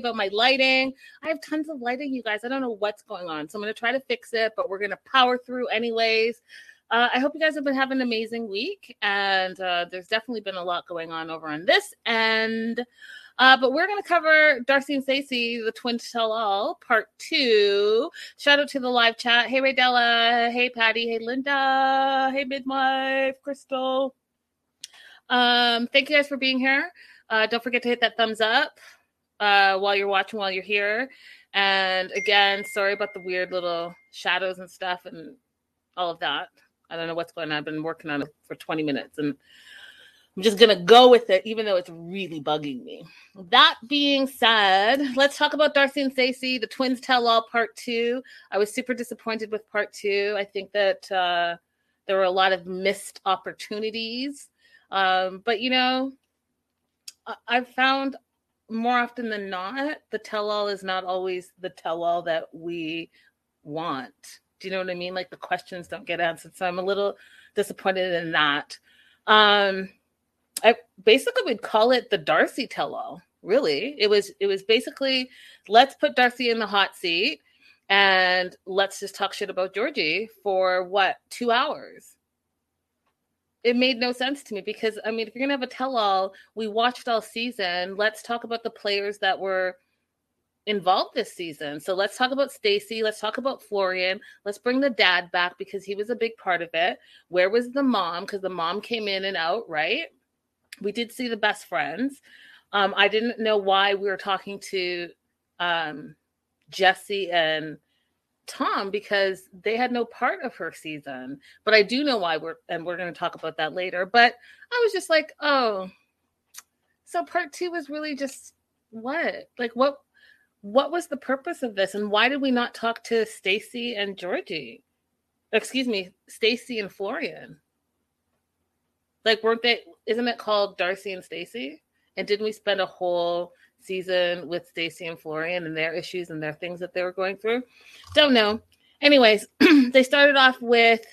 about my lighting. I have tons of lighting, you guys. I don't know what's going on. So I'm going to try to fix it, but we're going to power through anyways. Uh, I hope you guys have been having an amazing week. And uh, there's definitely been a lot going on over on this end. Uh, but we're going to cover Darcy and Stacey, the twin tell all, part two. Shout out to the live chat. Hey, Raydella. Hey, Patty. Hey, Linda. Hey, midwife. Crystal. Um, thank you guys for being here. Uh, don't forget to hit that thumbs up uh, while you're watching, while you're here. And again, sorry about the weird little shadows and stuff and all of that. I don't know what's going on. I've been working on it for 20 minutes and I'm just going to go with it, even though it's really bugging me. That being said, let's talk about Darcy and Stacey, the twins tell all part two. I was super disappointed with part two. I think that uh, there were a lot of missed opportunities. Um, but, you know, I- I've found more often than not, the tell all is not always the tell all that we want. Do you know what I mean? Like the questions don't get answered. So I'm a little disappointed in that. Um, I basically would call it the Darcy tell all. Really, it was it was basically let's put Darcy in the hot seat and let's just talk shit about Georgie for what two hours. It made no sense to me because I mean, if you're gonna have a tell all, we watched all season. Let's talk about the players that were involved this season. So let's talk about Stacey. Let's talk about Florian. Let's bring the dad back because he was a big part of it. Where was the mom? Because the mom came in and out, right? we did see the best friends. Um, I didn't know why we were talking to um, Jesse and Tom because they had no part of her season. But I do know why we're, and we're going to talk about that later. But I was just like, oh, so part two was really just what? Like, what? What was the purpose of this, and why did we not talk to Stacy and Georgie? Excuse me, Stacy and Florian. Like, weren't they? Isn't it called Darcy and Stacy? And didn't we spend a whole season with Stacy and Florian and their issues and their things that they were going through? Don't know. Anyways, they started off with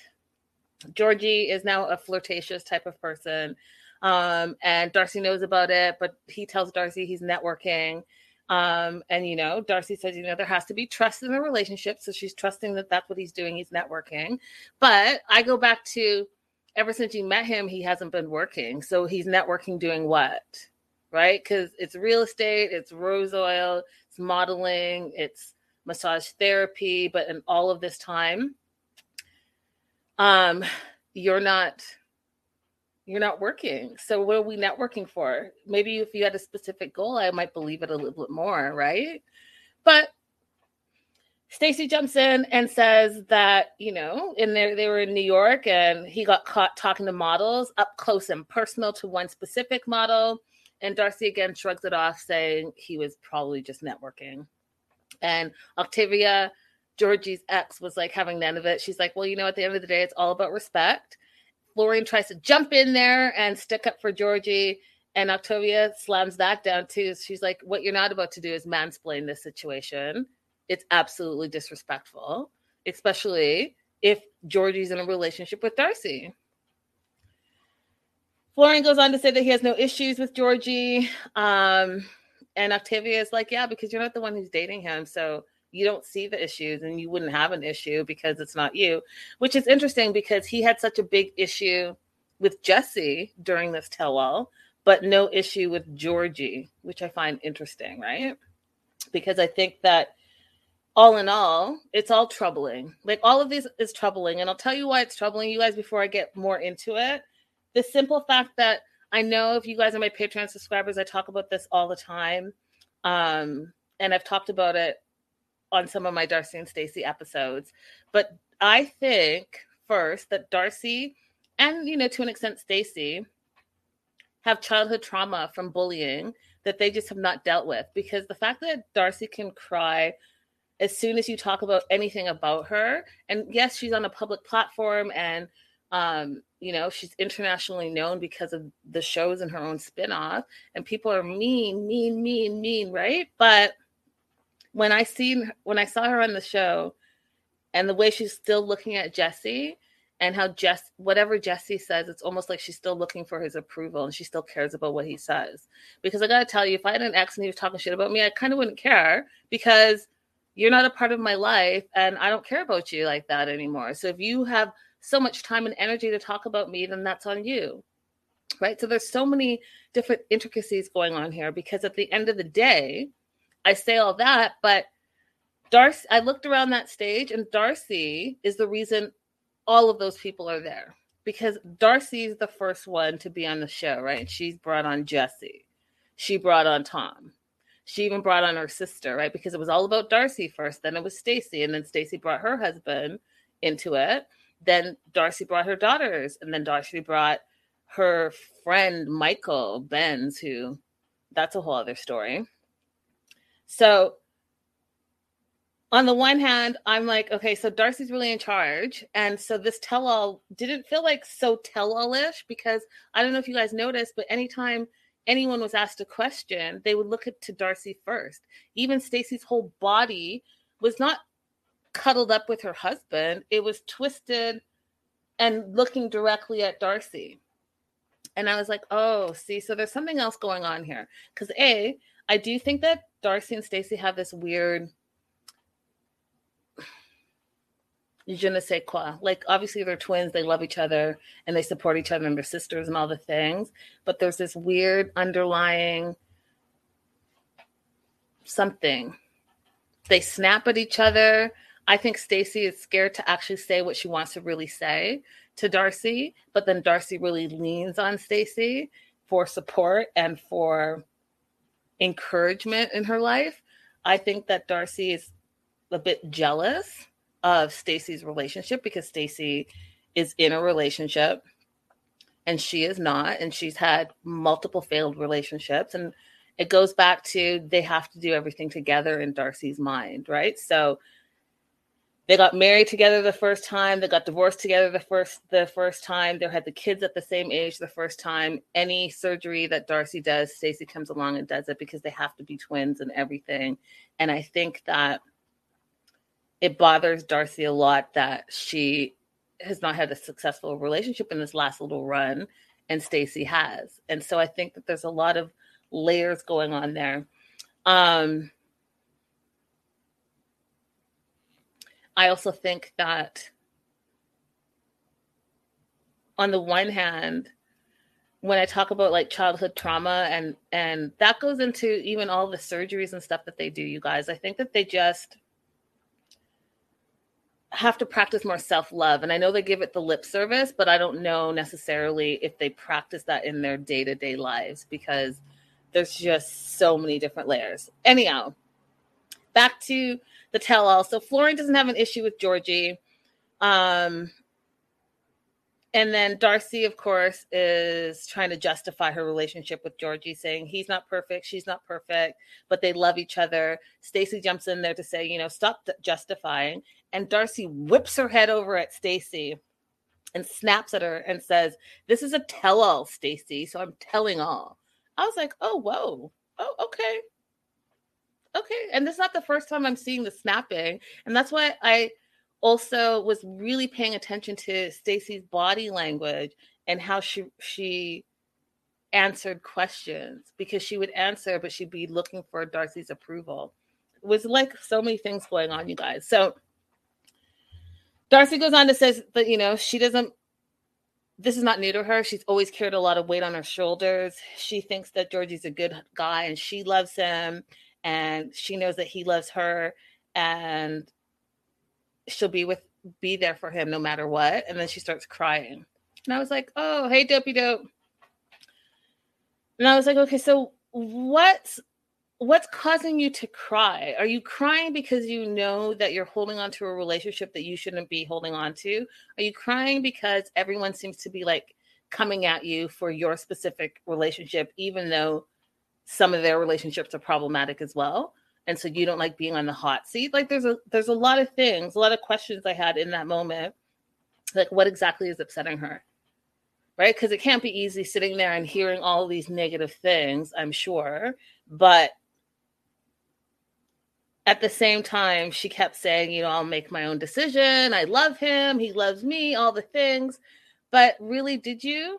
Georgie is now a flirtatious type of person. Um, and Darcy knows about it, but he tells Darcy he's networking. Um, and you know, Darcy says, you know, there has to be trust in the relationship. So she's trusting that that's what he's doing. He's networking. But I go back to ever since you met him, he hasn't been working. So he's networking doing what? Right? Because it's real estate, it's rose oil, it's modeling, it's massage therapy. But in all of this time, um, you're not you're not working. So what are we networking for? Maybe if you had a specific goal, I might believe it a little bit more, right? But Stacey jumps in and says that, you know, in there they were in New York and he got caught talking to models up close and personal to one specific model. And Darcy again shrugs it off, saying he was probably just networking. And Octavia, Georgie's ex, was like having none of it. She's like, well, you know, at the end of the day, it's all about respect. Florian tries to jump in there and stick up for Georgie. And Octavia slams that down too. She's like, what you're not about to do is mansplain this situation. It's absolutely disrespectful, especially if Georgie's in a relationship with Darcy. Florian goes on to say that he has no issues with Georgie. Um, and Octavia is like, yeah, because you're not the one who's dating him. So you don't see the issues and you wouldn't have an issue because it's not you, which is interesting because he had such a big issue with Jesse during this tell all, but no issue with Georgie, which I find interesting, right? Because I think that all in all, it's all troubling. Like all of this is troubling. And I'll tell you why it's troubling you guys before I get more into it. The simple fact that I know if you guys are my Patreon subscribers, I talk about this all the time. Um, and I've talked about it on some of my Darcy and Stacy episodes. But I think first that Darcy and you know to an extent Stacy have childhood trauma from bullying that they just have not dealt with because the fact that Darcy can cry as soon as you talk about anything about her and yes she's on a public platform and um you know she's internationally known because of the shows and her own spin-off and people are mean mean mean mean right but when I seen when I saw her on the show and the way she's still looking at Jesse and how Jess, whatever Jesse says, it's almost like she's still looking for his approval and she still cares about what he says. Because I gotta tell you, if I had an ex and he was talking shit about me, I kind of wouldn't care because you're not a part of my life and I don't care about you like that anymore. So if you have so much time and energy to talk about me, then that's on you. Right. So there's so many different intricacies going on here because at the end of the day, I say all that, but Darcy, I looked around that stage and Darcy is the reason all of those people are there because Darcy's the first one to be on the show, right? She's brought on Jesse. She brought on Tom. She even brought on her sister, right? Because it was all about Darcy first, then it was Stacy, and then Stacy brought her husband into it. Then Darcy brought her daughters, and then Darcy brought her friend Michael Benz, who that's a whole other story. So on the one hand, I'm like, okay, so Darcy's really in charge. And so this tell all didn't feel like so tell all ish because I don't know if you guys noticed, but anytime anyone was asked a question, they would look at to Darcy first. Even Stacy's whole body was not cuddled up with her husband, it was twisted and looking directly at Darcy. And I was like, oh, see, so there's something else going on here. Because A, I do think that Darcy and Stacy have this weird je ne sais quoi. Like obviously they're twins, they love each other and they support each other and they're sisters and all the things. But there's this weird underlying something. They snap at each other. I think Stacy is scared to actually say what she wants to really say to Darcy, but then Darcy really leans on Stacy for support and for encouragement in her life. I think that Darcy is a bit jealous of Stacy's relationship because Stacy is in a relationship and she is not and she's had multiple failed relationships and it goes back to they have to do everything together in Darcy's mind, right? So they got married together the first time, they got divorced together the first the first time, they had the kids at the same age the first time. Any surgery that Darcy does, Stacy comes along and does it because they have to be twins and everything. And I think that it bothers Darcy a lot that she has not had a successful relationship in this last little run and Stacy has. And so I think that there's a lot of layers going on there. Um I also think that on the one hand, when I talk about like childhood trauma and and that goes into even all the surgeries and stuff that they do, you guys, I think that they just have to practice more self love. And I know they give it the lip service, but I don't know necessarily if they practice that in their day to day lives because there's just so many different layers. Anyhow, back to the tell all. So Florian doesn't have an issue with Georgie. Um, and then Darcy, of course, is trying to justify her relationship with Georgie, saying he's not perfect, she's not perfect, but they love each other. Stacy jumps in there to say, you know, stop justifying. And Darcy whips her head over at Stacy and snaps at her and says, This is a tell all, Stacy. So I'm telling all. I was like, Oh, whoa. Oh, okay. Okay. And this is not the first time I'm seeing the snapping. And that's why I also was really paying attention to Stacy's body language and how she she answered questions because she would answer, but she'd be looking for Darcy's approval. It was like so many things going on, you guys. So Darcy goes on to says that you know she doesn't. This is not new to her. She's always carried a lot of weight on her shoulders. She thinks that Georgie's a good guy and she loves him, and she knows that he loves her, and she'll be with be there for him no matter what. And then she starts crying, and I was like, "Oh, hey, dopey dope." And I was like, "Okay, so what's what's causing you to cry? Are you crying because you know that you're holding on to a relationship that you shouldn't be holding on to? Are you crying because everyone seems to be like coming at you for your specific relationship, even though some of their relationships are problematic as well? And so you don't like being on the hot seat. Like there's a there's a lot of things, a lot of questions I had in that moment. Like what exactly is upsetting her? Right? Because it can't be easy sitting there and hearing all these negative things, I'm sure. But at the same time, she kept saying, you know, I'll make my own decision. I love him. He loves me, all the things. But really, did you?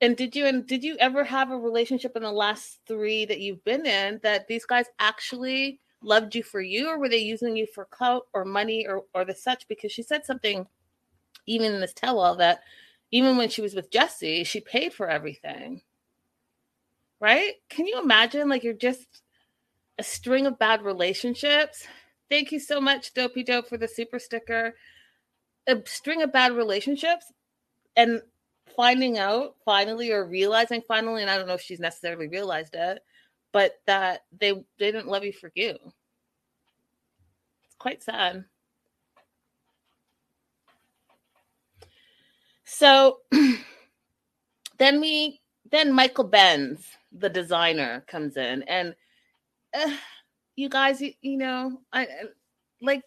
And did you and did you ever have a relationship in the last three that you've been in that these guys actually loved you for you, or were they using you for clout or money or or the such? Because she said something even in this tell all that even when she was with Jesse, she paid for everything. Right? Can you imagine like you're just a string of bad relationships. Thank you so much, Dopey Dope, for the super sticker. A string of bad relationships and finding out finally or realizing finally, and I don't know if she's necessarily realized it, but that they they didn't love you for you. It's quite sad. So then we then Michael Benz, the designer, comes in and uh, you guys, you, you know, I like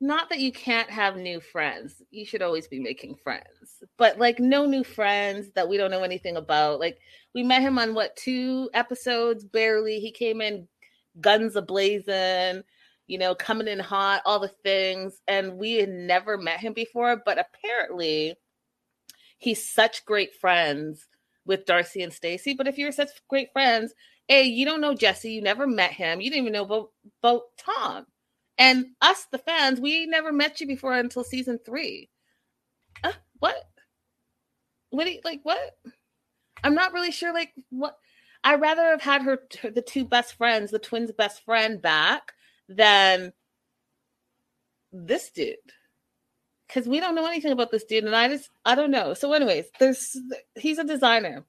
not that you can't have new friends. You should always be making friends, but like no new friends that we don't know anything about. Like we met him on what two episodes barely. He came in guns a blazing, you know, coming in hot, all the things, and we had never met him before. But apparently, he's such great friends with Darcy and Stacy. But if you're such great friends, hey, you don't know Jesse, you never met him, you didn't even know about, about Tom. And us, the fans, we never met you before until season three. Uh, what? What do you, like? What? I'm not really sure. Like what? I'd rather have had her, the two best friends, the twins' best friend, back than this dude because we don't know anything about this dude, and I just I don't know. So, anyways, there's he's a designer.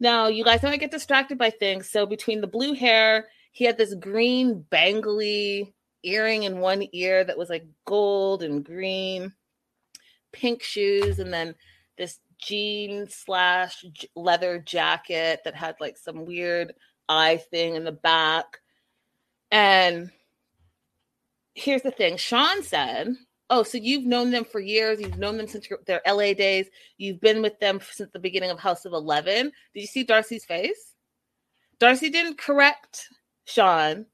Now, you guys don't get distracted by things. So between the blue hair, he had this green bangly earring in one ear that was like gold and green, pink shoes, and then this jean slash leather jacket that had like some weird eye thing in the back. And here's the thing Shaun said Oh, so you've known them for years. You've known them since their LA days. You've been with them since the beginning of House of 11. Did you see Darcy's face? Darcy didn't correct Shaun,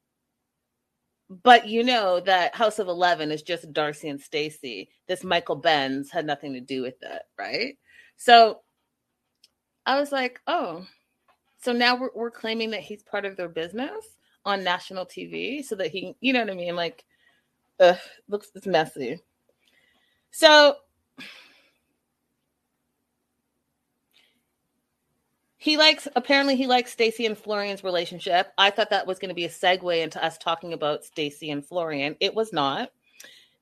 but you know that House of 11 is just Darcy and Stacey. This Michael Benz had nothing to do with it, right? So I was like, oh, so now we're, we're claiming that he's part of their business on national TV so that he, you know what I mean? Like, Ugh, looks it's messy. So he likes apparently he likes Stacy and Florian's relationship. I thought that was going to be a segue into us talking about Stacy and Florian. It was not.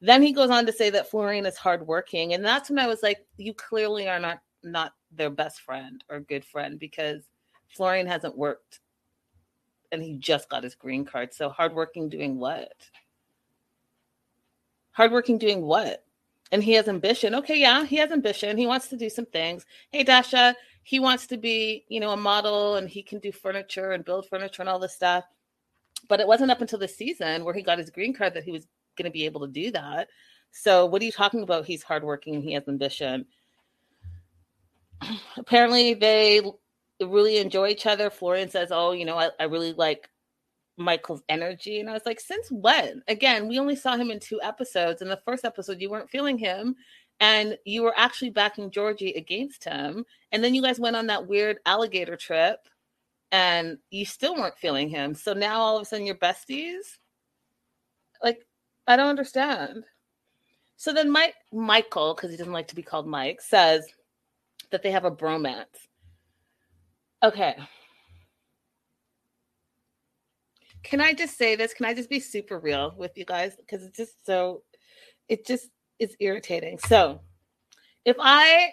Then he goes on to say that Florian is hardworking, and that's when I was like, "You clearly are not not their best friend or good friend because Florian hasn't worked, and he just got his green card. So hardworking, doing what? Hardworking doing what? And he has ambition. Okay, yeah, he has ambition. He wants to do some things. Hey, Dasha, he wants to be, you know, a model and he can do furniture and build furniture and all this stuff. But it wasn't up until the season where he got his green card that he was going to be able to do that. So, what are you talking about? He's hardworking he has ambition. Apparently, they really enjoy each other. Florian says, Oh, you know, I, I really like Michael's energy. And I was like, since when? Again, we only saw him in two episodes. In the first episode, you weren't feeling him. And you were actually backing Georgie against him. And then you guys went on that weird alligator trip and you still weren't feeling him. So now all of a sudden you're besties? Like, I don't understand. So then Mike Michael, because he doesn't like to be called Mike, says that they have a bromance. Okay. Can I just say this? Can I just be super real with you guys? Because it's just so, it just is irritating. So, if I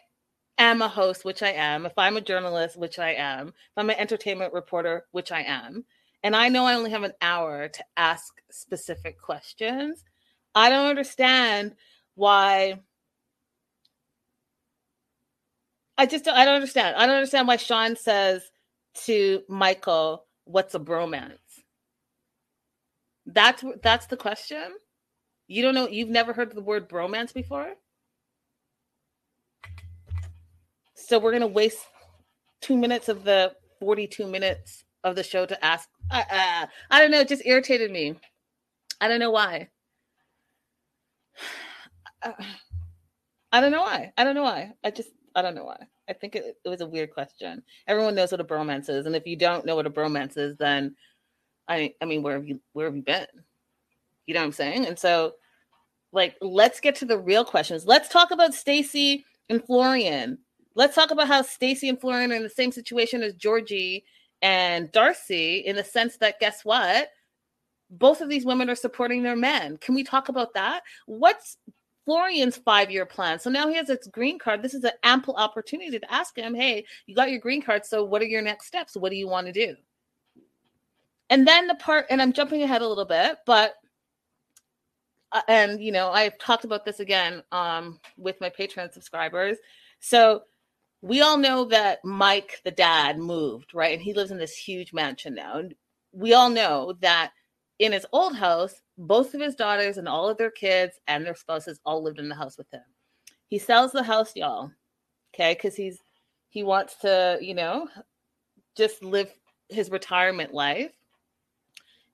am a host, which I am, if I'm a journalist, which I am, if I'm an entertainment reporter, which I am, and I know I only have an hour to ask specific questions, I don't understand why. I just don't, I don't understand. I don't understand why Shaun says to Michael, "What's a bromance?" That's that's the question. You don't know. You've never heard the word bromance before. So we're gonna waste two minutes of the forty-two minutes of the show to ask. Uh, uh, I don't know. It just irritated me. I don't know why. I don't know why. I don't know why. I just I don't know why. I think it, it was a weird question. Everyone knows what a bromance is, and if you don't know what a bromance is, then I I mean, where have you where have you been? You know what I'm saying? And so, like, let's get to the real questions. Let's talk about Stacy and Florian. Let's talk about how Stacy and Florian are in the same situation as Georgie and Darcy, in the sense that guess what? Both of these women are supporting their men. Can we talk about that? What's Florian's five year plan. So now he has his green card. This is an ample opportunity to ask him, hey, you got your green card. So what are your next steps? What do you want to do? And then the part, and I'm jumping ahead a little bit, but and you know i've talked about this again um, with my patreon subscribers. So we all know that mike the dad moved right? And he lives in this huge mansion now. And we all know that in his old house both of his daughters and all of their kids and their spouses all lived in the house with him. He sells the house y'all okay? Because he's he wants to you know just live his retirement life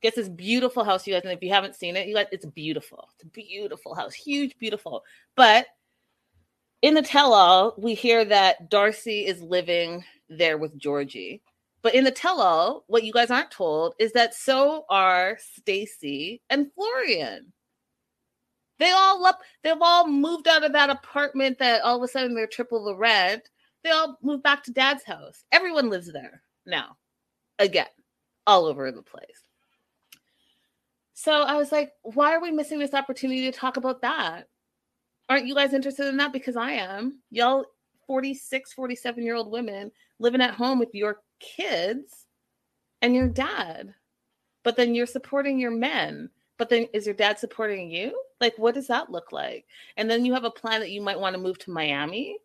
gets this beautiful house, you guys. And if you haven't seen it, you guys, it's beautiful. It's a beautiful house, huge, beautiful. But in the tell-all, we hear that Darcy is living there with Georgie. But in the tell-all, what you guys aren't told is that so are Stacy and Florian. They all up, they've all moved out of that apartment that all of a sudden they're triple the rent. They all moved back to dad's house. Everyone lives there now. Again, all over the place. So I was like, why are we missing this opportunity to talk about that? Aren't you guys interested in that? Because I am. Y'all 46, 47 year old women living at home with your kids and your dad. But then you're supporting your men. But then is your dad supporting you? Like, what does that look like? And then you have a plan that you might want to move to Miami.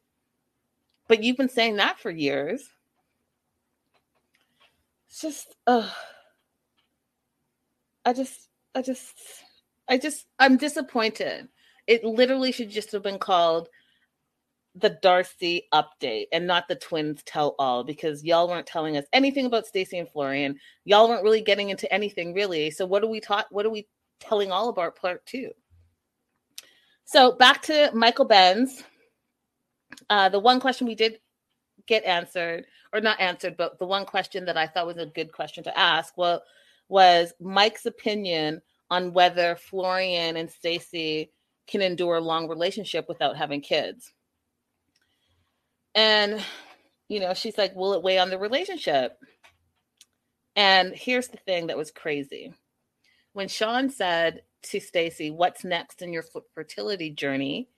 But you've been saying that for years. It's just, ugh. I just, I just, I just, I'm disappointed. It literally should just have been called the Darcy update and not the twins tell all because y'all weren't telling us anything about Stacy and Florian. Y'all weren't really getting into anything really. So what are we taught? What are we telling all about part two? So back to Michael Benz. Uh, the one question we did get answered, or not answered, but the one question that I thought was a good question to ask, well, was Mike's opinion on whether Florian and Stacy can endure a long relationship without having kids. And, you know, she's like, will it weigh on the relationship? And here's the thing that was crazy. When Shaun said to Stacy, what's next in your fertility journey?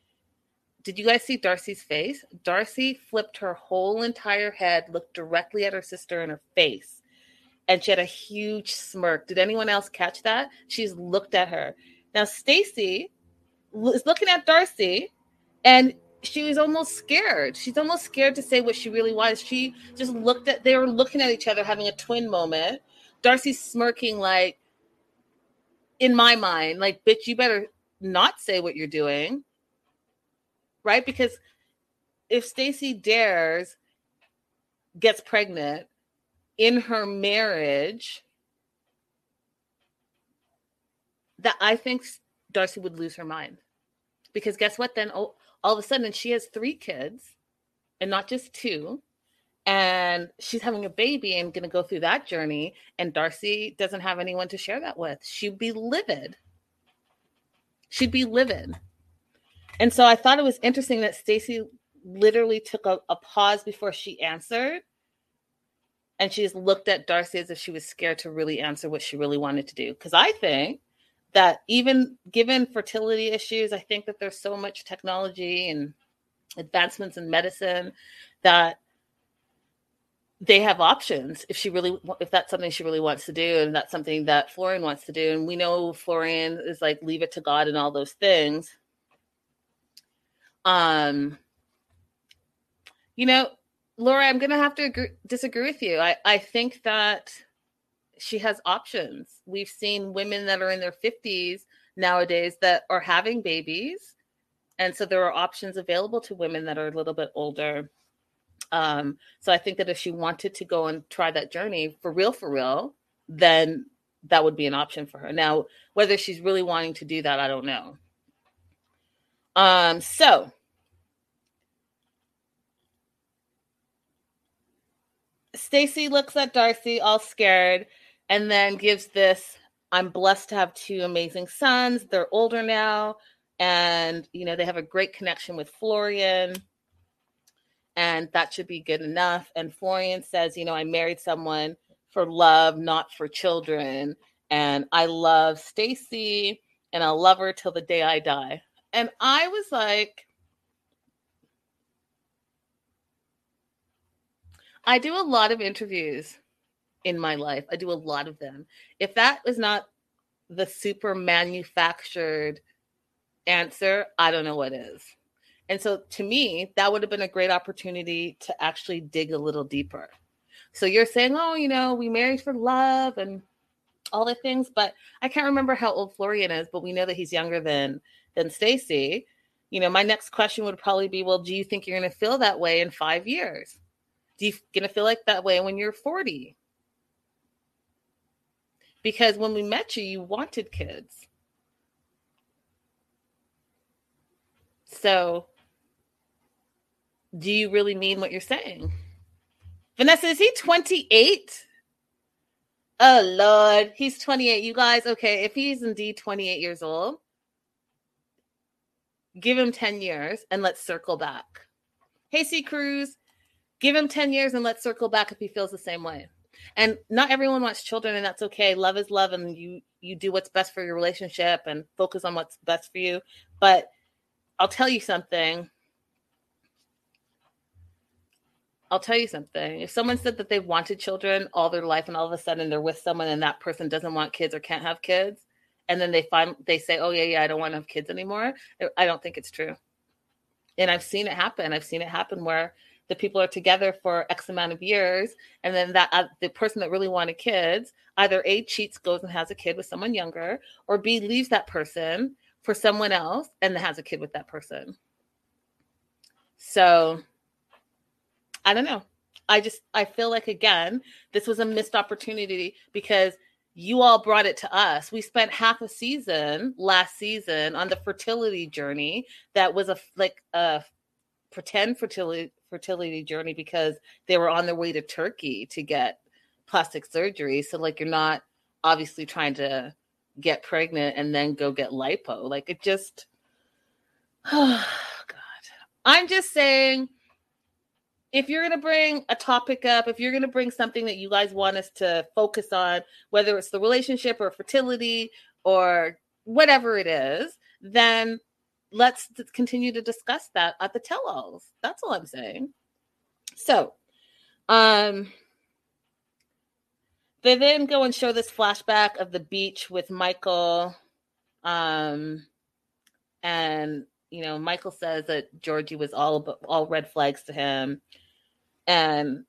Did you guys see Darcy's face? Darcy flipped her whole entire head, looked directly at her sister in her face and she had a huge smirk. Did anyone else catch that? She's looked at her. Now Stacy is looking at Darcy and she was almost scared. She's almost scared to say what she really was. She just looked at they were looking at each other having a twin moment. Darcy's smirking like in my mind, like bitch, you better not say what you're doing. Right? Because if Stacy dares gets pregnant in her marriage that I think Darcy would lose her mind. Because guess what? Then all, all of a sudden she has three kids and not just two. And she's having a baby and going to go through that journey. And Darcy doesn't have anyone to share that with. She'd be livid. She'd be livid. And so I thought it was interesting that Stacy literally took a, a pause before she answered and she just looked at Darcy as if she was scared to really answer what she really wanted to do. Because I think that even given fertility issues, I think that there's so much technology and advancements in medicine that they have options if she really if that's something she really wants to do and that's something that Florian wants to do and we know Florian is like leave it to God and all those things um you know Laura, I'm going to have to agree, disagree with you. I, I think that she has options. We've seen women that are in their 50s nowadays that are having babies. And so there are options available to women that are a little bit older. Um, so I think that if she wanted to go and try that journey for real, for real, then that would be an option for her. Now, whether she's really wanting to do that, I don't know. Um, so Stacy looks at Darcy all scared and then gives this I'm blessed to have two amazing sons. They're older now and you know they have a great connection with Florian and that should be good enough and Florian says, you know, I married someone for love, not for children and I love Stacy and I'll love her till the day I die. And I was like I do a lot of interviews in my life. I do a lot of them. If that was not the super manufactured answer, I don't know what is. And so to me, that would have been a great opportunity to actually dig a little deeper. So you're saying, oh, you know, we married for love and all the things, but I can't remember how old Florian is, but we know that he's younger than than Stacy. You know, my next question would probably be, well, do you think you're going to feel that way in 5 years? Do you gonna feel like that way when you're 40? Because when we met you, you wanted kids. So, do you really mean what you're saying? Vanessa, is he 28? Oh, Lord. He's 28. You guys, okay, if he's indeed 28 years old, give him 10 years and let's circle back. Hey, C. Cruz, Give him 10 years and let's circle back if he feels the same way. And not everyone wants children, and that's okay. Love is love, and you you do what's best for your relationship and focus on what's best for you. But I'll tell you something. I'll tell you something. If someone said that they wanted children all their life and all of a sudden they're with someone and that person doesn't want kids or can't have kids, and then they find they say, "Oh yeah, yeah, I don't want to have kids anymore," I don't think it's true. And I've seen it happen. I've seen it happen where the people are together for X amount of years, and then that uh, the person that really wanted kids either A cheats, goes and has a kid with someone younger, or B leaves that person for someone else and has a kid with that person. So I don't know. I just I feel like again, this was a missed opportunity because you all brought it to us. We spent half a season last season on the fertility journey that was a like a pretend fertility fertility journey because they were on their way to Turkey to get plastic surgery. So like you're not obviously trying to get pregnant and then go get lipo. Like it just oh god. I'm just saying if you're going to bring a topic up, if you're going to bring something that you guys want us to focus on, whether it's the relationship or fertility or whatever it is, then let's continue to discuss that at the tell-alls. That's all I'm saying. So, um, they then go and show this flashback of the beach with Michael, um, and you know Michael says that Georgie was all all red flags to him, and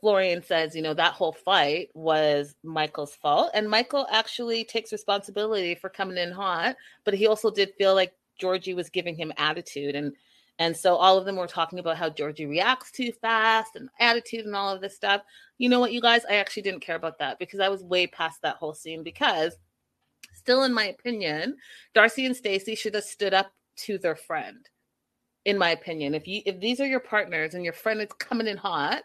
Florian says, you know, that whole fight was Michael's fault. And Michael actually takes responsibility for coming in hot, but he also did feel like Georgie was giving him attitude and and so all of them were talking about how Georgie reacts too fast and attitude and all of this stuff. You know what, you guys, I actually didn't care about that because I was way past that whole scene because still in my opinion, Darcy and Stacy should have stood up to their friend. In my opinion, if you if these are your partners and your friend is coming in hot,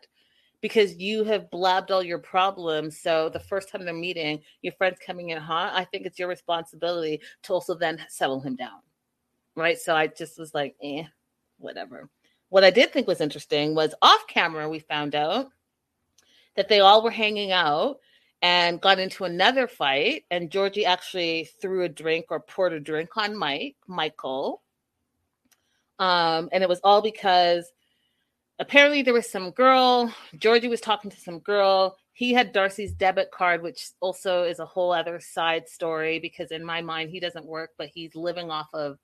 because you have blabbed all your problems. So the first time they're meeting, your friend's coming in hot. I think it's your responsibility to also then settle him down right? So I just was like, eh, whatever. What I did think was interesting was off camera, we found out that they all were hanging out and got into another fight. And Georgie actually threw a drink or poured a drink on Mike, Michael. Um, and it was all because apparently there was some girl, Georgie was talking to some girl. He had Darcy's debit card, which also is a whole other side story because in my mind he doesn't work, but he's living off of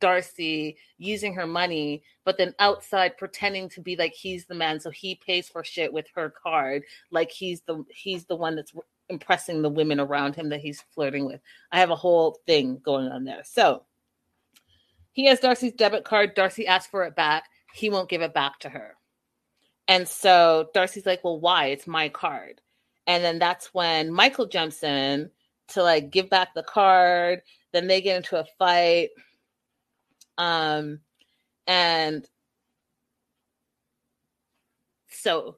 Darcy using her money, but then outside pretending to be like he's the man, so he pays for shit with her card, like he's the he's the one that's impressing the women around him that he's flirting with. I have a whole thing going on there. So he has Darcy's debit card. Darcy asks for it back. He won't give it back to her. And so Darcy's like, well, why? It's my card. And then that's when Michael jumps in to like give back the card. Then they get into a fight. Um, and so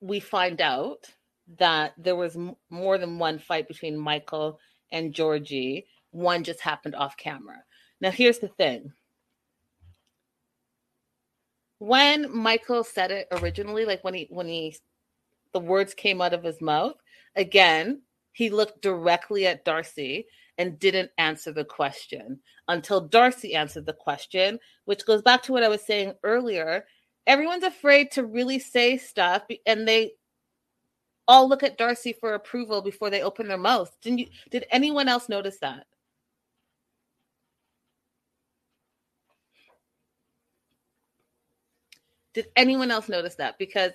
we find out that there was m- more than one fight between Michael and Georgie. One just happened off camera. Now, here's the thing. When Michael said it originally, like when he when he the words came out of his mouth, again, he looked directly at Darcy and didn't answer the question until Darcy answered the question, which goes back to what I was saying earlier. Everyone's afraid to really say stuff and they all look at Darcy for approval before they open their mouth. Didn't you did anyone else notice that? Did anyone else notice that? Because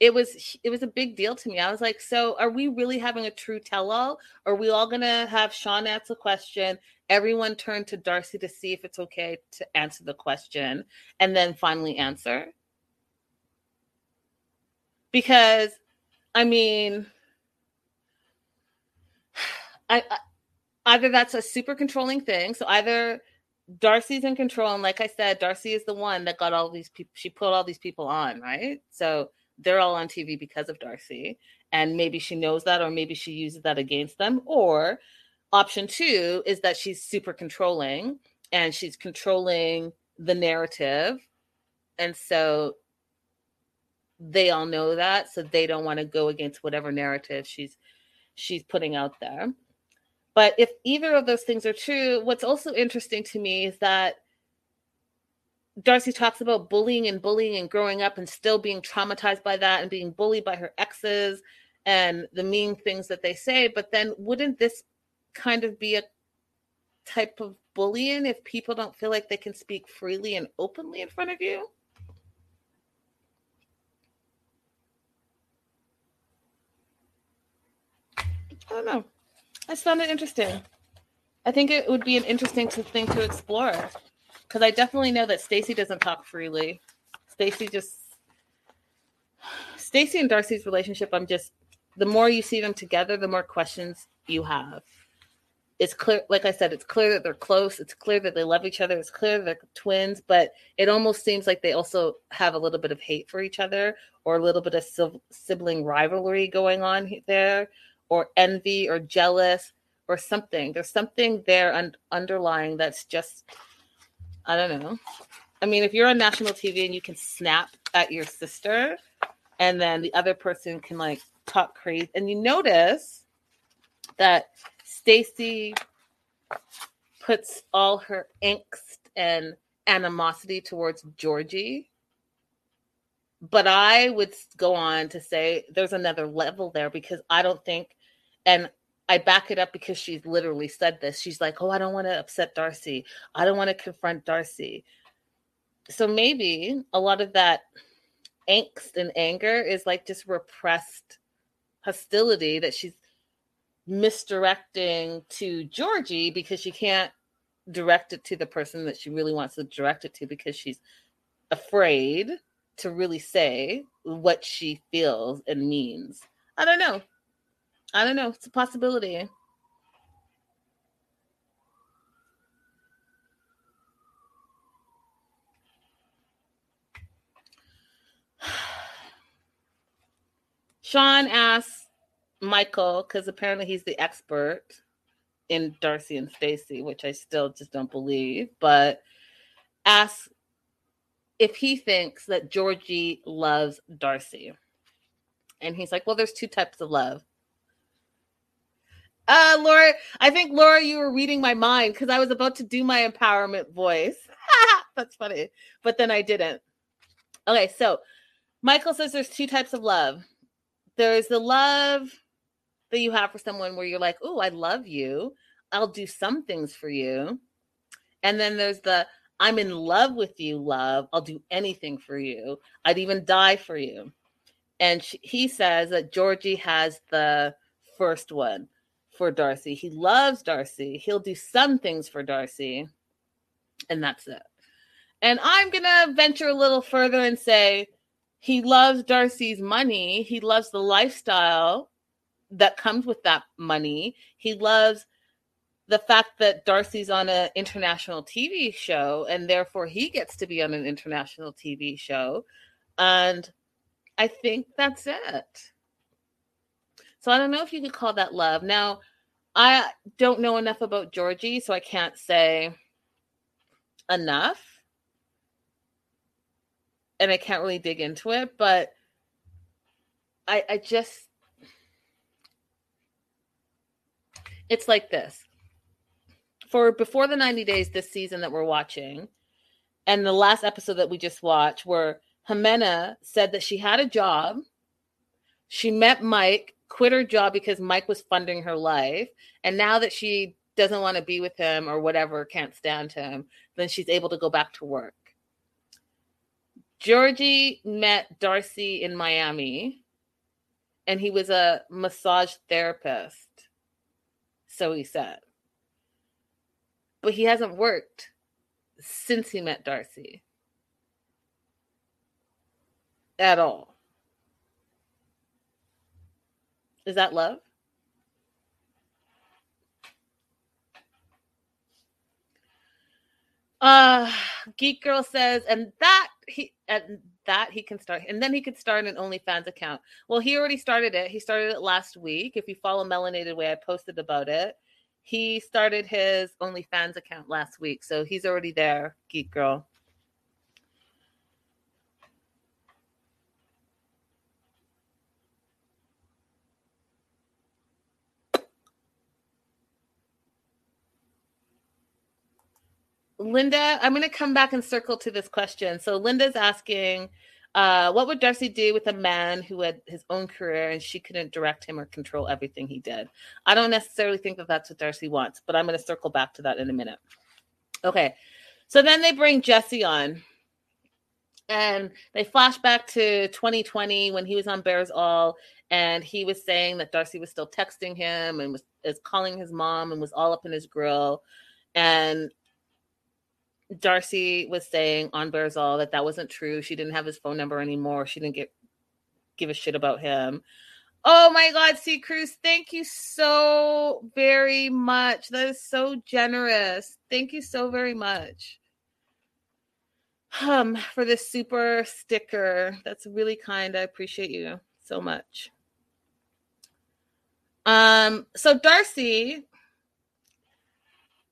it was it was a big deal to me. I was like, so are we really having a true tell all? Are we all gonna have Shaun answer a question? Everyone turn to Darcy to see if it's okay to answer the question and then finally answer. Because I mean I, I either that's a super controlling thing. So either Darcy's in control, and like I said, Darcy is the one that got all these people. She put all these people on, right? So they're all on TV because of Darcy. And maybe she knows that, or maybe she uses that against them. Or option two is that she's super controlling and she's controlling the narrative. And so they all know that. So they don't want to go against whatever narrative she's she's putting out there. But if either of those things are true, what's also interesting to me is that Darcy talks about bullying and bullying and growing up and still being traumatized by that and being bullied by her exes and the mean things that they say. But then wouldn't this kind of be a type of bullying if people don't feel like they can speak freely and openly in front of you? I don't know. I just found it interesting. I think it would be an interesting thing to explore because I definitely know that Stacey doesn't talk freely. Stacey just Stacey and Darcy's relationship. I'm just the more you see them together, the more questions you have. It's clear, like I said, it's clear that they're close. It's clear that they love each other. It's clear they're twins, but it almost seems like they also have a little bit of hate for each other or a little bit of sibling rivalry going on there, or envy or jealous or something. There's something there un- underlying that's just I don't know. I mean, if you're on national TV and you can snap at your sister, and then the other person can like talk crazy, and you notice that Stacy puts all her angst and animosity towards Georgie. But I would go on to say there's another level there because I don't think, and I back it up because she's literally said this. She's like, "Oh, I don't want to upset Darcy. I don't want to confront Darcy." So maybe a lot of that angst and anger is like just repressed hostility that she's misdirecting to Georgie because she can't direct it to the person that she really wants to direct it to because she's afraid to really say what she feels and means. I don't know. I don't know. It's a possibility. Shaun asks Michael, because apparently he's the expert in Darcy and Stacy, which I still just don't believe, but asks if he thinks that Georgie loves Darcy. And he's like, well, there's two types of love uh, Laura, I think Laura, you were reading my mind because I was about to do my empowerment voice. That's funny, but then I didn't. Okay, so Michael says there's two types of love. There's the love that you have for someone where you're like, "Oh, I love you. I'll do some things for you," and then there's the "I'm in love with you, love. I'll do anything for you. I'd even die for you." And she, he says that Georgie has the first one for Darcey. He loves Darcey. He'll do some things for Darcey, and that's it. And I'm going to venture a little further and say he loves Darcey's money. He loves the lifestyle that comes with that money. He loves the fact that Darcey's on an international TV show and therefore he gets to be on an international TV show. And I think that's it. So I don't know if you could call that love. Now, I don't know enough about Georgi, so I can't say enough. And I can't really dig into it, but I I just it's like this. For before the 90 days this season that we're watching, and the last episode that we just watched, where Ximena said that she had a job, she met Mike, quit her job because Mike was funding her life, and now that she doesn't want to be with him or whatever, can't stand him, then she's able to go back to work. Georgi met Darcey in Miami, and he was a massage therapist so he said. But he hasn't worked since he met Darcey at all. Is that love? Uh Geek Girl says, and that he and that he can start and then he could start an OnlyFans account. Well, he already started it. He started it last week. If you follow Melanated Way, I posted about it. He started his OnlyFans account last week. So he's already there, Geek Girl. Linda, I'm going to come back and circle to this question. So Linda's asking, uh, what would Darcey do with a man who had his own career and she couldn't direct him or control everything he did? I don't necessarily think that that's what Darcey wants, but I'm going to circle back to that in a minute. Okay. So then they bring Jesse on and they flash back to 2020 when he was on Bares All and he was saying that Darcey was still texting him and was is calling his mom and was all up in his grill and Darcey was saying on Bares All that that wasn't true. She didn't have his phone number anymore. She didn't get give a shit about him. Oh my God, C Cruz, thank you so very much. That is so generous. Thank you so very much. Um, for this super sticker. That's really kind. I appreciate you so much. Um, so Darcey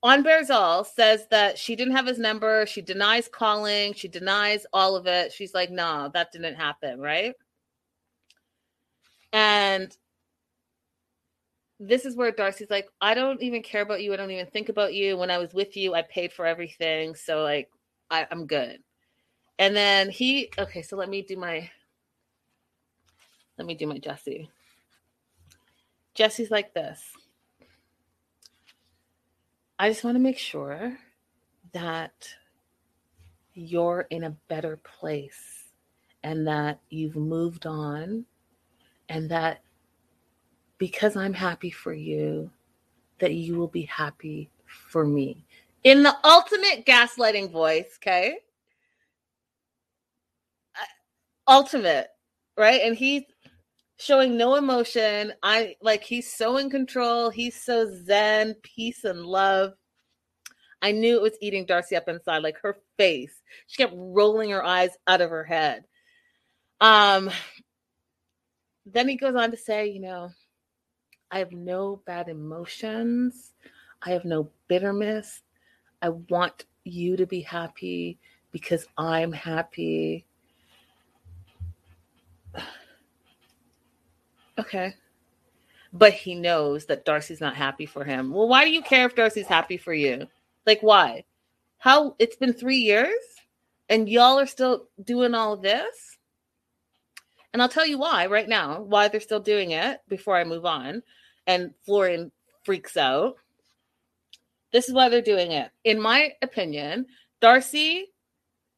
on Bares All says that she didn't have his number. She denies calling. She denies all of it. She's like, no, that didn't happen, right? And this is where Darcey's like, I don't even care about you. I don't even think about you. When I was with you, I paid for everything. So, like, I, I'm good. And then he, okay, so let me do my, let me do my Jesse. Jesse's like this. I just want to make sure that you're in a better place and that you've moved on and that because I'm happy for you, that you will be happy for me. In the ultimate gaslighting voice, okay? Ultimate, right? And he's showing no emotion. I like he's so in control. He's so zen, peace and love. I knew it was eating Darcey up inside, like her face. She kept rolling her eyes out of her head. Um then he goes on to say, you know, I have no bad emotions. I have no bitterness. I want you to be happy because I'm happy. Okay. But he knows that Darcey's not happy for him. Well, why do you care if Darcey's happy for you? Like, why? How it's been three years and y'all are still doing all this? And I'll tell you why right now, why they're still doing it before I move on. And Florian freaks out. This is why they're doing it. In my opinion, Darcey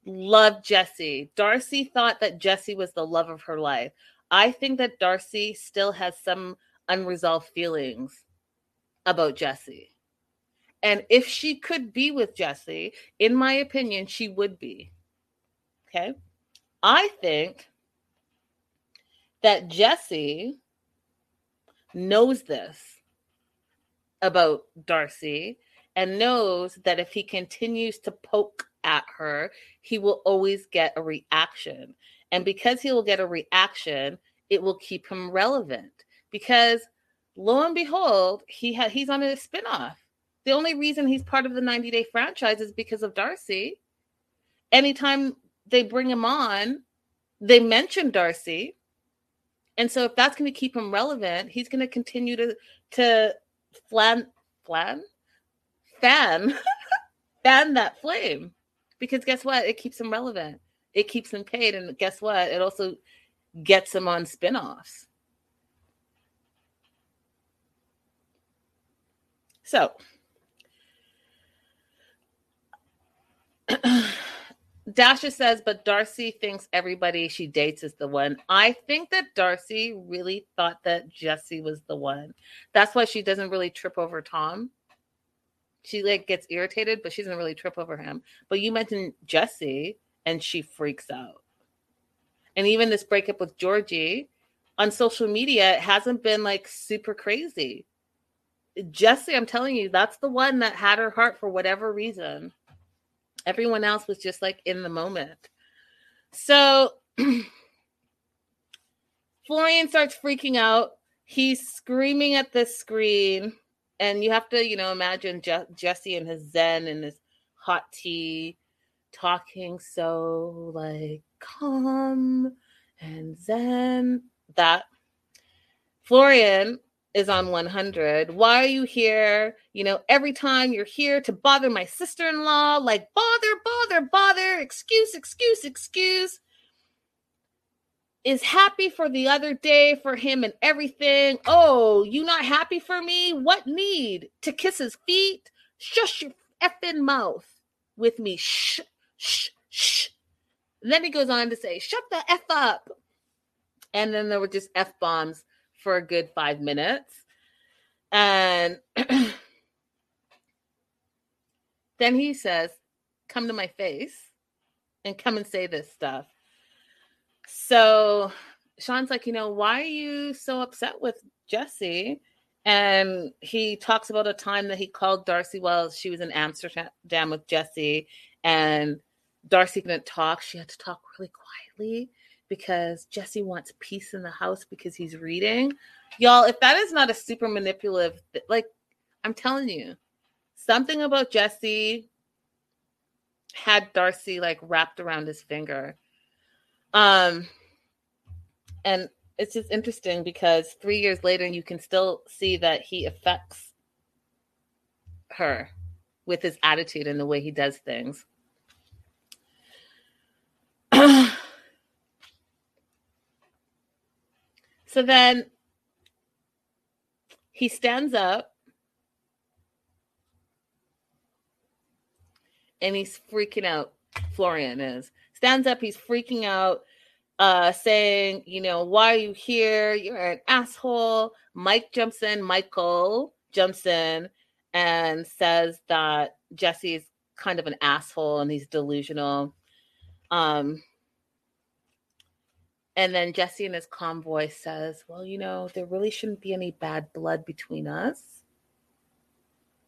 loved Jesse. Darcey thought that Jesse was the love of her life. I think that Darcey still has some unresolved feelings about Jesse. And if she could be with Jesse, in my opinion, she would be. Okay. I think that Jesse knows this about Darcey and knows that if he continues to poke at her, he will always get a reaction. And because he will get a reaction, it will keep him relevant. Because lo and behold, he ha- he's on a spinoff. The only reason he's part of the 90 Day franchise is because of Darcey. Anytime they bring him on, they mention Darcey. And so if that's going to keep him relevant, he's going to continue to to flan flan fan fan that flame. Because guess what? It keeps him relevant. It keeps him paid and guess what? It also gets him on spin-offs. So, Dasha says, but Darcey thinks everybody she dates is the one. I think that Darcey really thought that Jesse was the one. That's why she doesn't really trip over Tom. She like gets irritated, but she doesn't really trip over him. But you mentioned Jesse, and she freaks out. And even this breakup with Georgi on social media, it hasn't been like super crazy. Jesse, I'm telling you, that's the one that had her heart for whatever reason. Everyone else was just like in the moment. So Florian starts freaking out. He's screaming at the screen. And you have to, you know, imagine Je- Jesse and his Zen and his hot tea talking so like calm and Zen. That Florian is on 100. Why are you here? You know, every time you're here to bother my sister in law, like bother, bother, bother, excuse, excuse, excuse. Is happy for the other day for him and everything. Oh, you not happy for me? What need to kiss his feet? Shush your effing mouth with me. Shh, shh, shh. And then he goes on to say, shut the F up. And then there were just F bombs for a good five minutes. And then he says, Come to my face and come and say this stuff. So Shaun's like, You know, why are you so upset with Jesse? And he talks about a time that he called Darcey while she was in Amsterdam with Jesse, and Darcey couldn't talk. She had to talk really quietly because Jesse wants peace in the house because he's reading. Y'all, if that is not a super manipulative, like I'm telling you, something about Jesse had Darcey like wrapped around his finger. Um, and it's just interesting because three years later, you can still see that he affects her with his attitude and the way he does things. So then he stands up and he's freaking out. Florian is stands up, he's freaking out, uh, saying, you know, why are you here? You're an asshole. Mike jumps in, Michael jumps in and says that Jesse's kind of an asshole and he's delusional. Um, and then Jesse in his calm voice says, Well, you know, there really shouldn't be any bad blood between us.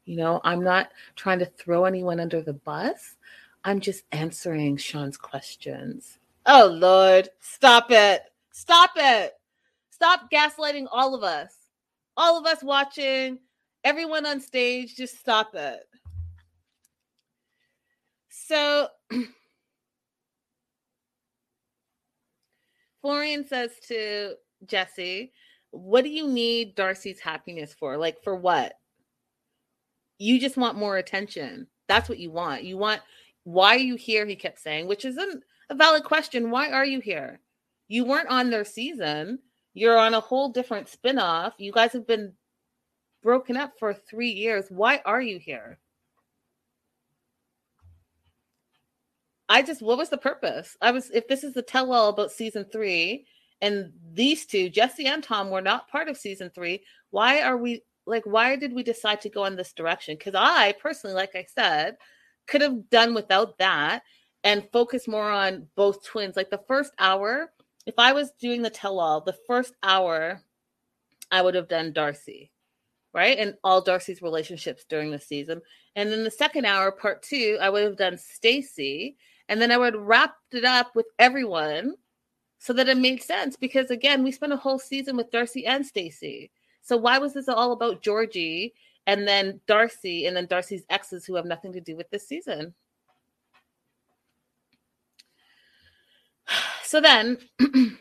You know, I'm not trying to throw anyone under the bus. I'm just answering Shaun's questions. Oh, Lord, stop it. Stop it. Stop gaslighting all of us. All of us watching, everyone on stage, just stop it. So, Florian says to Jesse, What do you need Darcey's happiness for? Like, for what? You just want more attention. That's what you want. You want, why are you here? He kept saying, which is an, a valid question. Why are you here? You weren't on their season. You're on a whole different spinoff. You guys have been broken up for three years. Why are you here? I just, what was the purpose? I was, if this is the tell all about season three, and these two, Jesse and Tom, were not part of season three, why are we, like, why did we decide to go in this direction? Because I personally, like I said, could have done without that and focus more on both twins. Like the first hour, if I was doing the tell all, the first hour, I would have done Darcey, right? And all Darcey's relationships during the season. And then the second hour, part two, I would have done Stacey. And then I would wrap it up with everyone so that it made sense. Because again, we spent a whole season with Darcey and Stacey. So why was this all about Georgi and then Darcey and then Darcey's exes who have nothing to do with this season? So then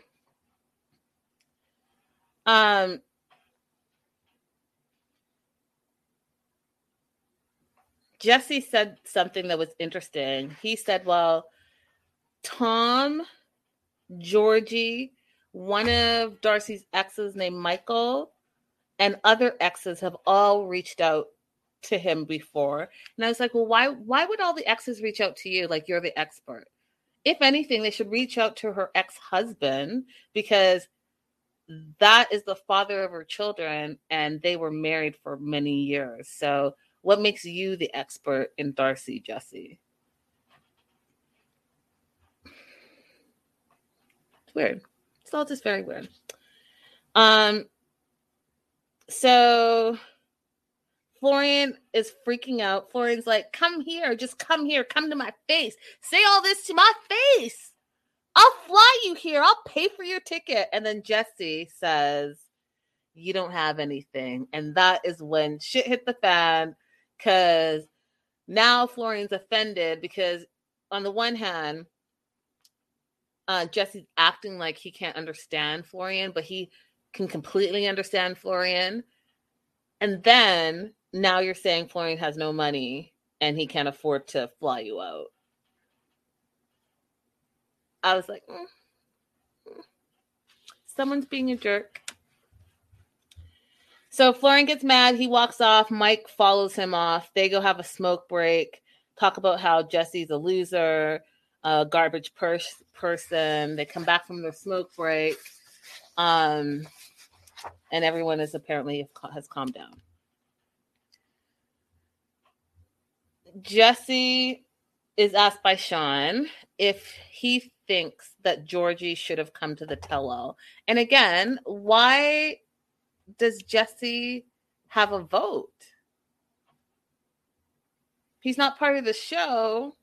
um Jesse said something that was interesting. He said, Well, Tom, Georgi, one of Darcey's exes named Michael, and other exes have all reached out to him before. And I was like, Well, why why would all the exes reach out to you? Like you're the expert. If anything, they should reach out to her ex-husband because that is the father of her children and they were married for many years. So what makes you the expert in Darcey, Jesse? Weird. It's all just very weird. Um, so Florian is freaking out. Florian's like, come here, just come here, come to my face. Say all this to my face. I'll fly you here. I'll pay for your ticket. And then Jesse says, You don't have anything. And that is when shit hit the fan because now Florian's offended because on the one hand, uh, Jesse's acting like he can't understand Florian, but he can completely understand Florian. And then now you're saying Florian has no money and he can't afford to fly you out. I was like, mm, mm. someone's being a jerk. So Florian gets mad. He walks off. Mike follows him off. They go have a smoke break, talk about how Jesse's a loser, a garbage pers- person. They come back from their smoke break. Um, and everyone is apparently has calmed down. Jesse is asked by Shaun if he thinks that Georgi should have come to the tell all. And again, why does Jesse have a vote? He's not part of the show.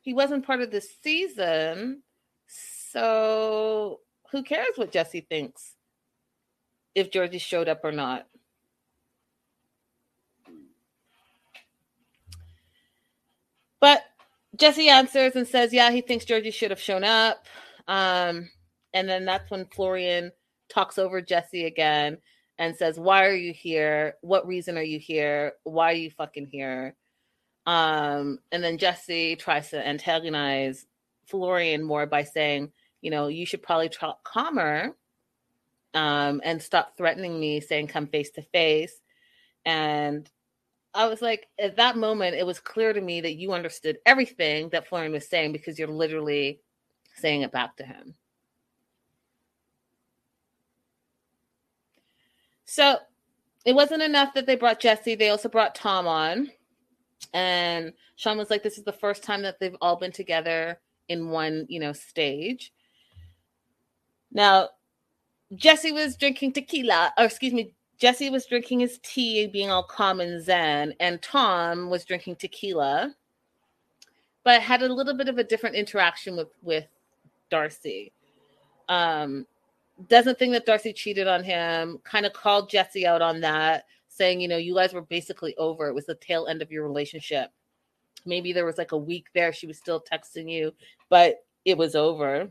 He wasn't part of the season. So who cares what Jesse thinks if Georgi showed up or not? But Jesse answers and says, yeah, he thinks Georgi should have shown up. Um, and then that's when Florian talks over Jesse again and says, Why are you here? What reason are you here? Why are you fucking here? Um, and then Jesse tries to antagonize Florian more by saying, you know, you should probably talk calmer um, and stop threatening me, saying come face to face. And I was like, at that moment, it was clear to me that you understood everything that Florian was saying because you're literally saying it back to him. So it wasn't enough that they brought Jesse, they also brought Tom on. And Shaun was like, This is the first time that they've all been together in one, you know, stage. Now, Jesse was drinking tequila, or excuse me, Jesse was drinking his tea, being all calm and zen, and Tom was drinking tequila, but had a little bit of a different interaction with with Darcey. Um, doesn't think that Darcey cheated on him, kind of called Jesse out on that, saying, you know, you guys were basically over. It was the tail end of your relationship. Maybe there was like a week there, she was still texting you, but it was over.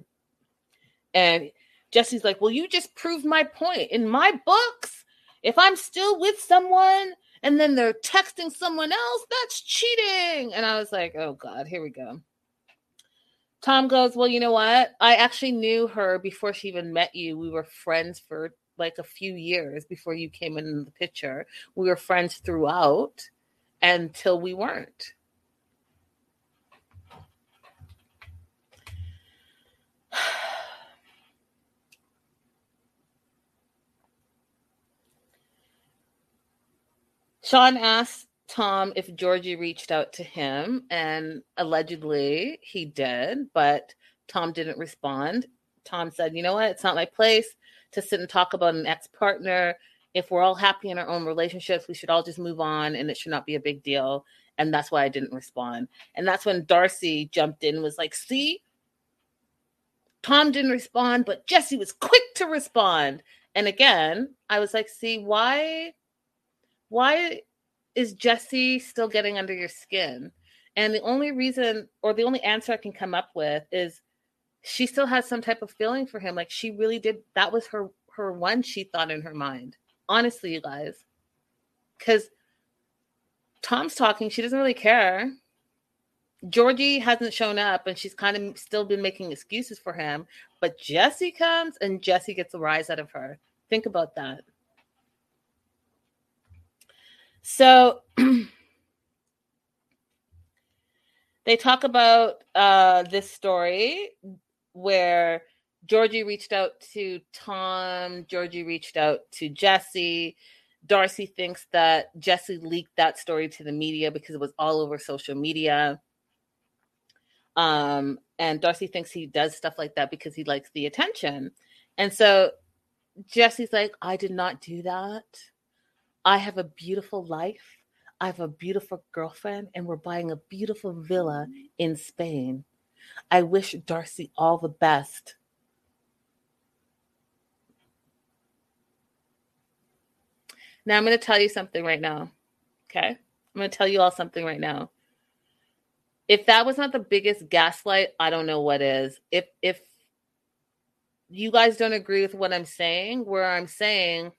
And Jesse's like, well, you just proved my point. In my books, if I'm still with someone and then they're texting someone else, that's cheating. And I was like, oh God, here we go. Tom goes, Well, you know what? I actually knew her before she even met you. We were friends for like a few years before you came in the picture. We were friends throughout until we weren't. Shaun asked Tom if Georgi reached out to him, and allegedly he did, but Tom didn't respond. Tom said, you know what? It's not my place to sit and talk about an ex partner. If we're all happy in our own relationships, we should all just move on and it should not be a big deal. And that's why I didn't respond. And that's when Darcey jumped in was like, see, Tom didn't respond, but Jesse was quick to respond. And again, I was like, see, why, why is Jesse still getting under your skin? And the only reason or the only answer I can come up with is she still has some type of feeling for him. Like she really did that was her her one she thought in her mind. Honestly, you guys. Cause Tom's talking, she doesn't really care. Georgi hasn't shown up and she's kind of still been making excuses for him. But Jesse comes and Jesse gets a rise out of her. Think about that. So they talk about uh, this story where Georgi reached out to Tom, Georgi reached out to Jesse. Darcey thinks that Jesse leaked that story to the media because it was all over social media. Um, and Darcey thinks he does stuff like that because he likes the attention. And so Jesse's like, I did not do that. I have a beautiful life. I have a beautiful girlfriend, and we're buying a beautiful villa in Spain. I wish Darcey all the best. Now, I'm going to tell you something right now. Okay. I'm going to tell you all something right now. If that was not the biggest gaslight, I don't know what is. If, if, you guys don't agree with what I'm saying, where I'm saying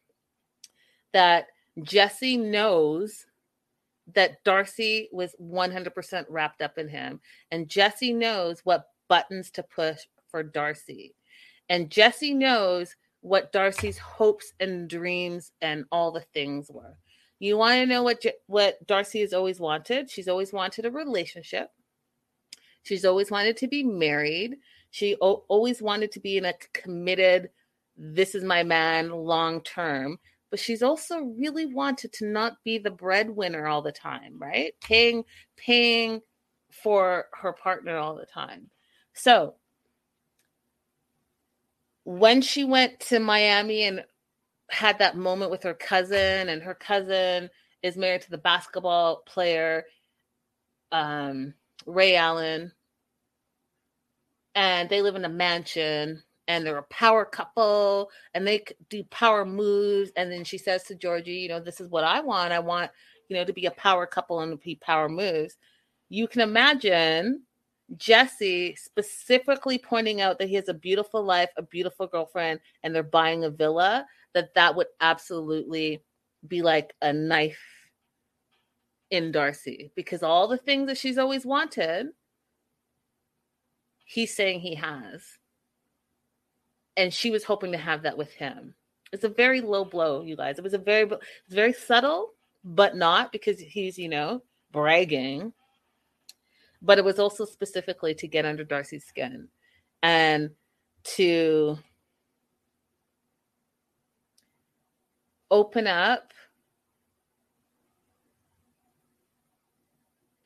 that Jesse knows that Darcey was 100% wrapped up in him. And Jesse knows what buttons to push for Darcey. And Jesse knows what Darcey's hopes and dreams and all the things were. You want to know what what Darcey has always wanted? She's always wanted a relationship. She's always wanted to be married. She o- always wanted to be in a committed this is my man long term but she's also really wanted to not be the breadwinner all the time, right? Paying paying for her partner all the time. So when she went to Miami and had that moment with her cousin, and her cousin is married to the basketball player um, Ray Allen, and they live in a mansion and they're a power couple and they do power moves. And then she says to Georgi, you know, this is what I want. I want, you know, to be a power couple and to be power moves. You can imagine Jesse specifically pointing out that he has a beautiful life, a beautiful girlfriend, and they're buying a villa, that that would absolutely be like a knife in Darcey because all the things that she's always wanted, he's saying he has and she was hoping to have that with him. It's a very low blow, you guys. It was a very, very subtle, but not because he's, you know, bragging. But it was also specifically to get under Darcey's skin and to open up.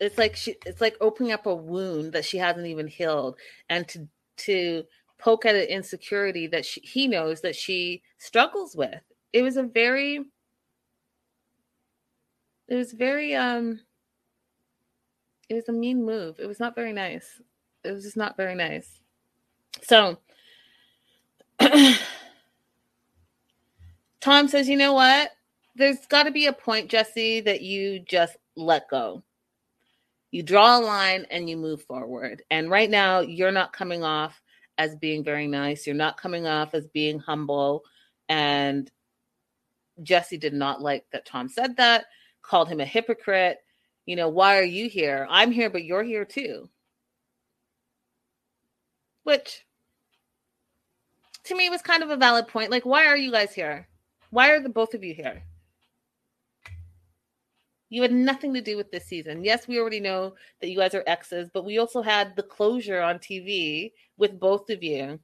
It's like she, it's like opening up a wound that she hasn't even healed, and to to poke at an insecurity that she, he knows that she struggles with. It was a very, it was very, um, it was a mean move. It was not very nice. It was just not very nice. So, Tom says, you know what? There's got to be a point, Jesse, that you just let go. You draw a line and you move forward. And right now, you're not coming off as being very nice. You're not coming off as being humble. And Jesse did not like that Tom said that, called him a hypocrite. You know, why are you here? I'm here, but you're here too. Which to me was kind of a valid point. Like, why are you guys here? Why are the both of you here? You had nothing to do with this season. Yes, we already know that you guys are exes, but we also had the closure on TV with both of you.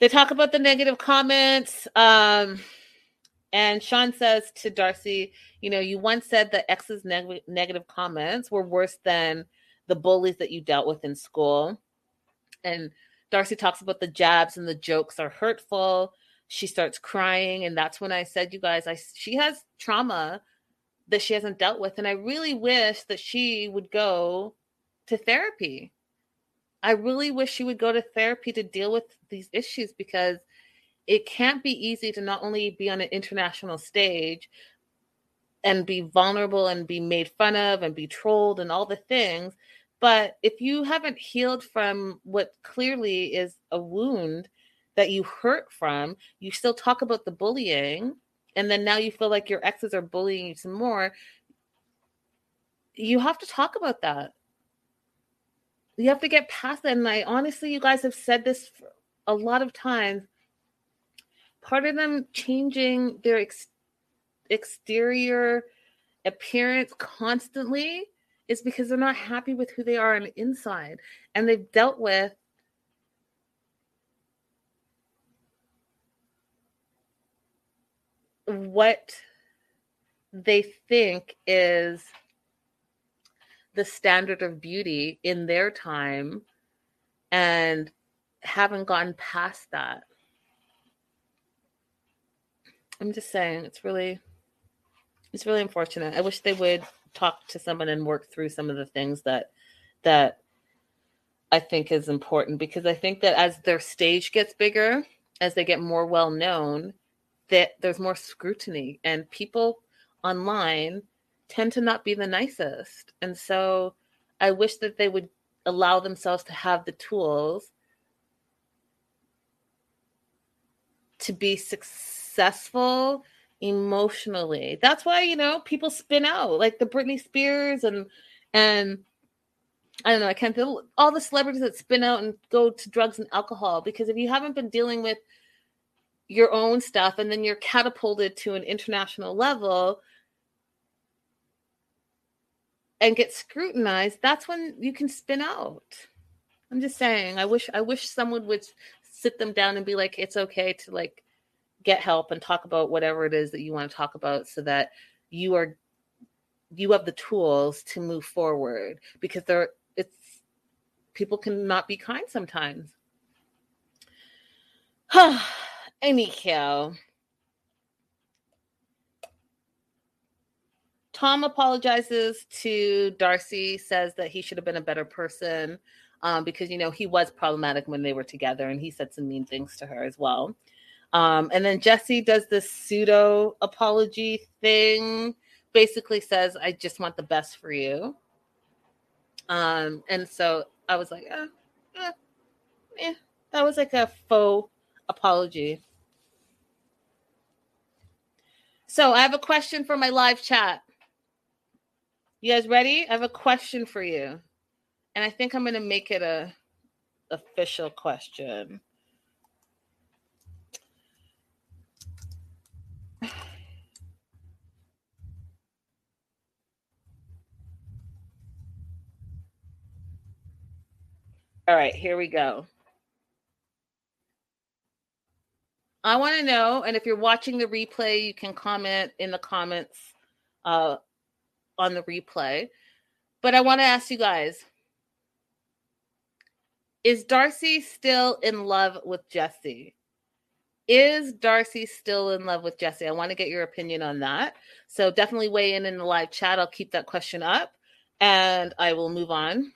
They talk about the negative comments. Um, and Shaun says to Darcey, you know, you once said that ex's neg- negative comments were worse than the bullies that you dealt with in school. And Darcey talks about the jabs and the jokes are hurtful. She starts crying, and that's when I said, "You guys, I she has trauma that she hasn't dealt with, and I really wish that she would go to therapy. I really wish she would go to therapy to deal with these issues because it can't be easy to not only be on an international stage and be vulnerable and be made fun of and be trolled and all the things, but if you haven't healed from what clearly is a wound that you hurt from, you still talk about the bullying, and then now you feel like your exes are bullying you some more. You have to talk about that. You have to get past that. And I honestly, you guys have said this a lot of times. Part of them changing their ex- exterior appearance constantly is because they're not happy with who they are on the inside and they've dealt with what they think is the standard of beauty in their time and haven't gotten past that. I'm just saying it's really it's really unfortunate. I wish they would talk to someone and work through some of the things that that I think is important because I think that as their stage gets bigger, as they get more well known, that there's more scrutiny and people online tend to not be the nicest. And so I wish that they would allow themselves to have the tools to be successful emotionally. That's why, you know, people spin out like the Britney Spears and and I don't know, I can't feel all the celebrities that spin out and go to drugs and alcohol because if you haven't been dealing with your own stuff and then you're catapulted to an international level and get scrutinized, that's when you can spin out. I'm just saying, I wish I wish someone would sit them down and be like, it's okay to like get help and talk about whatever it is that you want to talk about so that you are you have the tools to move forward because there it's people can not be kind sometimes anyhow tom apologizes to darcey says that he should have been a better person um, because you know he was problematic when they were together and he said some mean things to her as well um, and then Jesse does this pseudo apology thing, basically says, I just want the best for you. Um, and so I was like, eh, eh, eh. that was like a faux apology. So I have a question for my live chat. You guys ready? I have a question for you. And I think I'm going to make it a official question. All right, here we go. I want to know, and if you're watching the replay, you can comment in the comments uh, on the replay. But I want to ask you guys Is Darcey still in love with Jesse? Is Darcey still in love with Jesse? I want to get your opinion on that. So definitely weigh in in the live chat. I'll keep that question up and I will move on.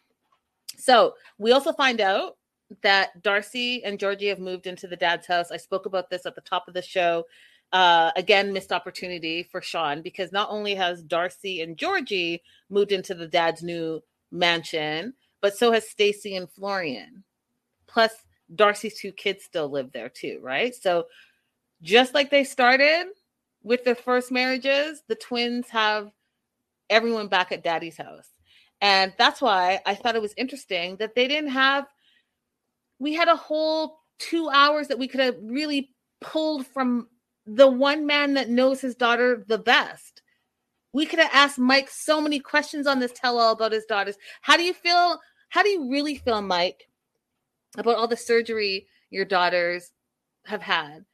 So we also find out that Darcey and Georgi have moved into the dad's house. I spoke about this at the top of the show. Uh, again, missed opportunity for Shaun because not only has Darcey and Georgi moved into the dad's new mansion, but so has Stacey and Florian. Plus, Darcey's two kids still live there too, right? So, just like they started with their first marriages, the twins have everyone back at daddy's house. And that's why I thought it was interesting that they didn't have, we had a whole two hours that we could have really pulled from the one man that knows his daughter the best. We could have asked Mike so many questions on this tell all about his daughters. How do you feel? How do you really feel, Mike, about all the surgery your daughters have had?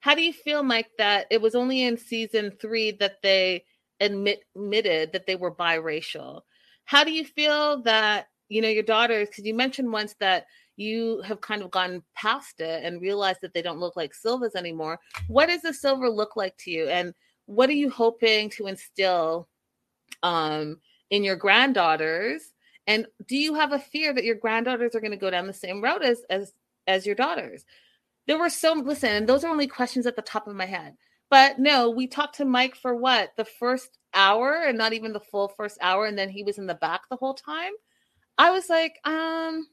How do you feel, Mike, that it was only in season three that they admit, admitted that they were biracial? How do you feel that you know, your daughters, because you mentioned once that you have kind of gone past it and realized that they don't look like Silvas anymore. What does a Silva look like to you? And what are you hoping to instill um, in your granddaughters? And do you have a fear that your granddaughters are going to go down the same road as as as your daughters? There were so listen, and those are only questions at the top of my head. But no, we talked to Mike for what the first hour, and not even the full first hour, and then he was in the back the whole time. I was like, um,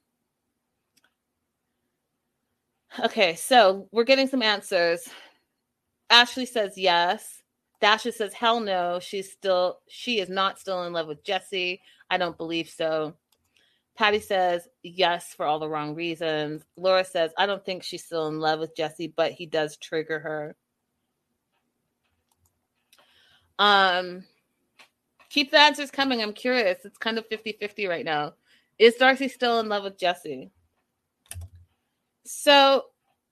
okay, so we're getting some answers. Ashley says yes. Dasha says hell no. She's still she is not still in love with Jesse. I don't believe so. Patty says yes for all the wrong reasons. Laura says I don't think she's still in love with Jesse, but he does trigger her. Um keep the answers coming. I'm curious. It's kind of 50-50 right now. Is Darcey still in love with Jesse? So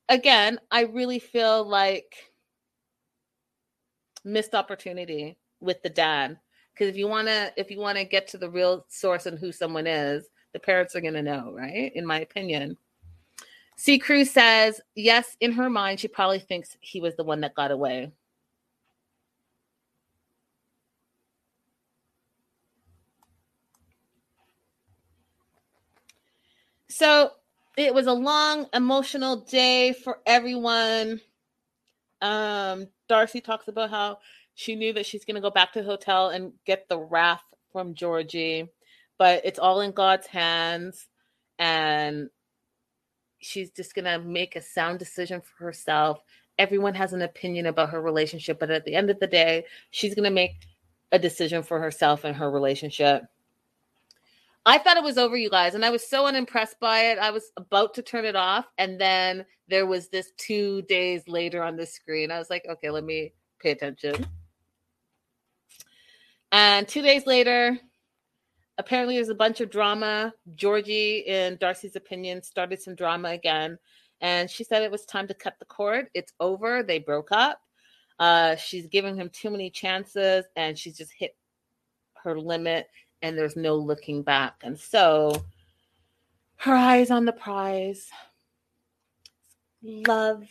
again, I really feel like missed opportunity with the dad because if you want to if you want to get to the real source and who someone is the parents are going to know right? In my opinion. C cruz says yes in her mind she probably thinks he was the one that got away. So it was a long emotional day for everyone. Um darcey talks about how she knew that she's going to go back to the hotel and get the wrath from georgi but it's all in god's hands and she's just going to make a sound decision for herself. Everyone has an opinion about her relationship but at the end of the day she's going to make a decision for herself and her relationship I thought it was over, you guys, and I was so unimpressed by it. I was about to turn it off, and then there was this two days later on the screen. I was like, okay, let me pay attention. And two days later, apparently there's a bunch of drama. Georgi, in Darcey's opinion, started some drama again. And she said it was time to cut the cord. It's over. They broke up. Uh, she's giving him too many chances, and she's just hit her limit and there's no looking back. And so her eyes on the prize love,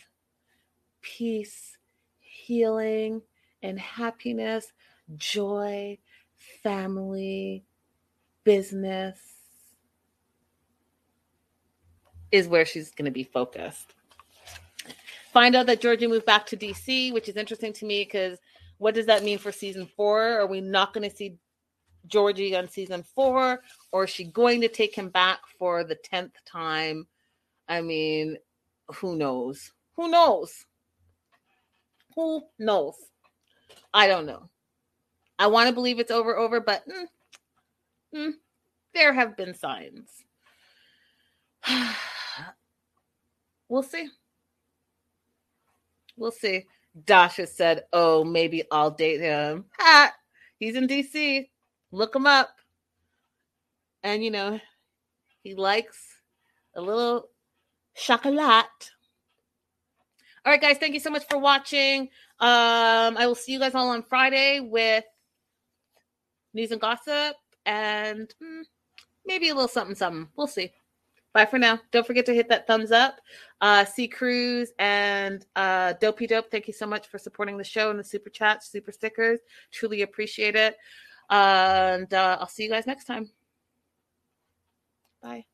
peace, healing, and happiness, joy, family, business is where she's going to be focused. Find out that Georgi moved back to DC, which is interesting to me because what does that mean for season four? Are we not going to see Georgi on season four, or is she going to take him back for the 10th time? I mean, who knows? Who knows? Who knows? I don't know. I want to believe it's over, over, but mm, mm, there have been signs. we'll see. We'll see. Dasha said, Oh, maybe I'll date him. He's in DC. Look him up. And you know, he likes a little chocolate. All right, guys, thank you so much for watching. Um, I will see you guys all on Friday with news and gossip and hmm, maybe a little something, something. We'll see. Bye for now. Don't forget to hit that thumbs up. Uh, C Cruz and uh, Dopey Dope, thank you so much for supporting the show and the super chats, super stickers. Truly appreciate it. And uh, I'll see you guys next time. Bye.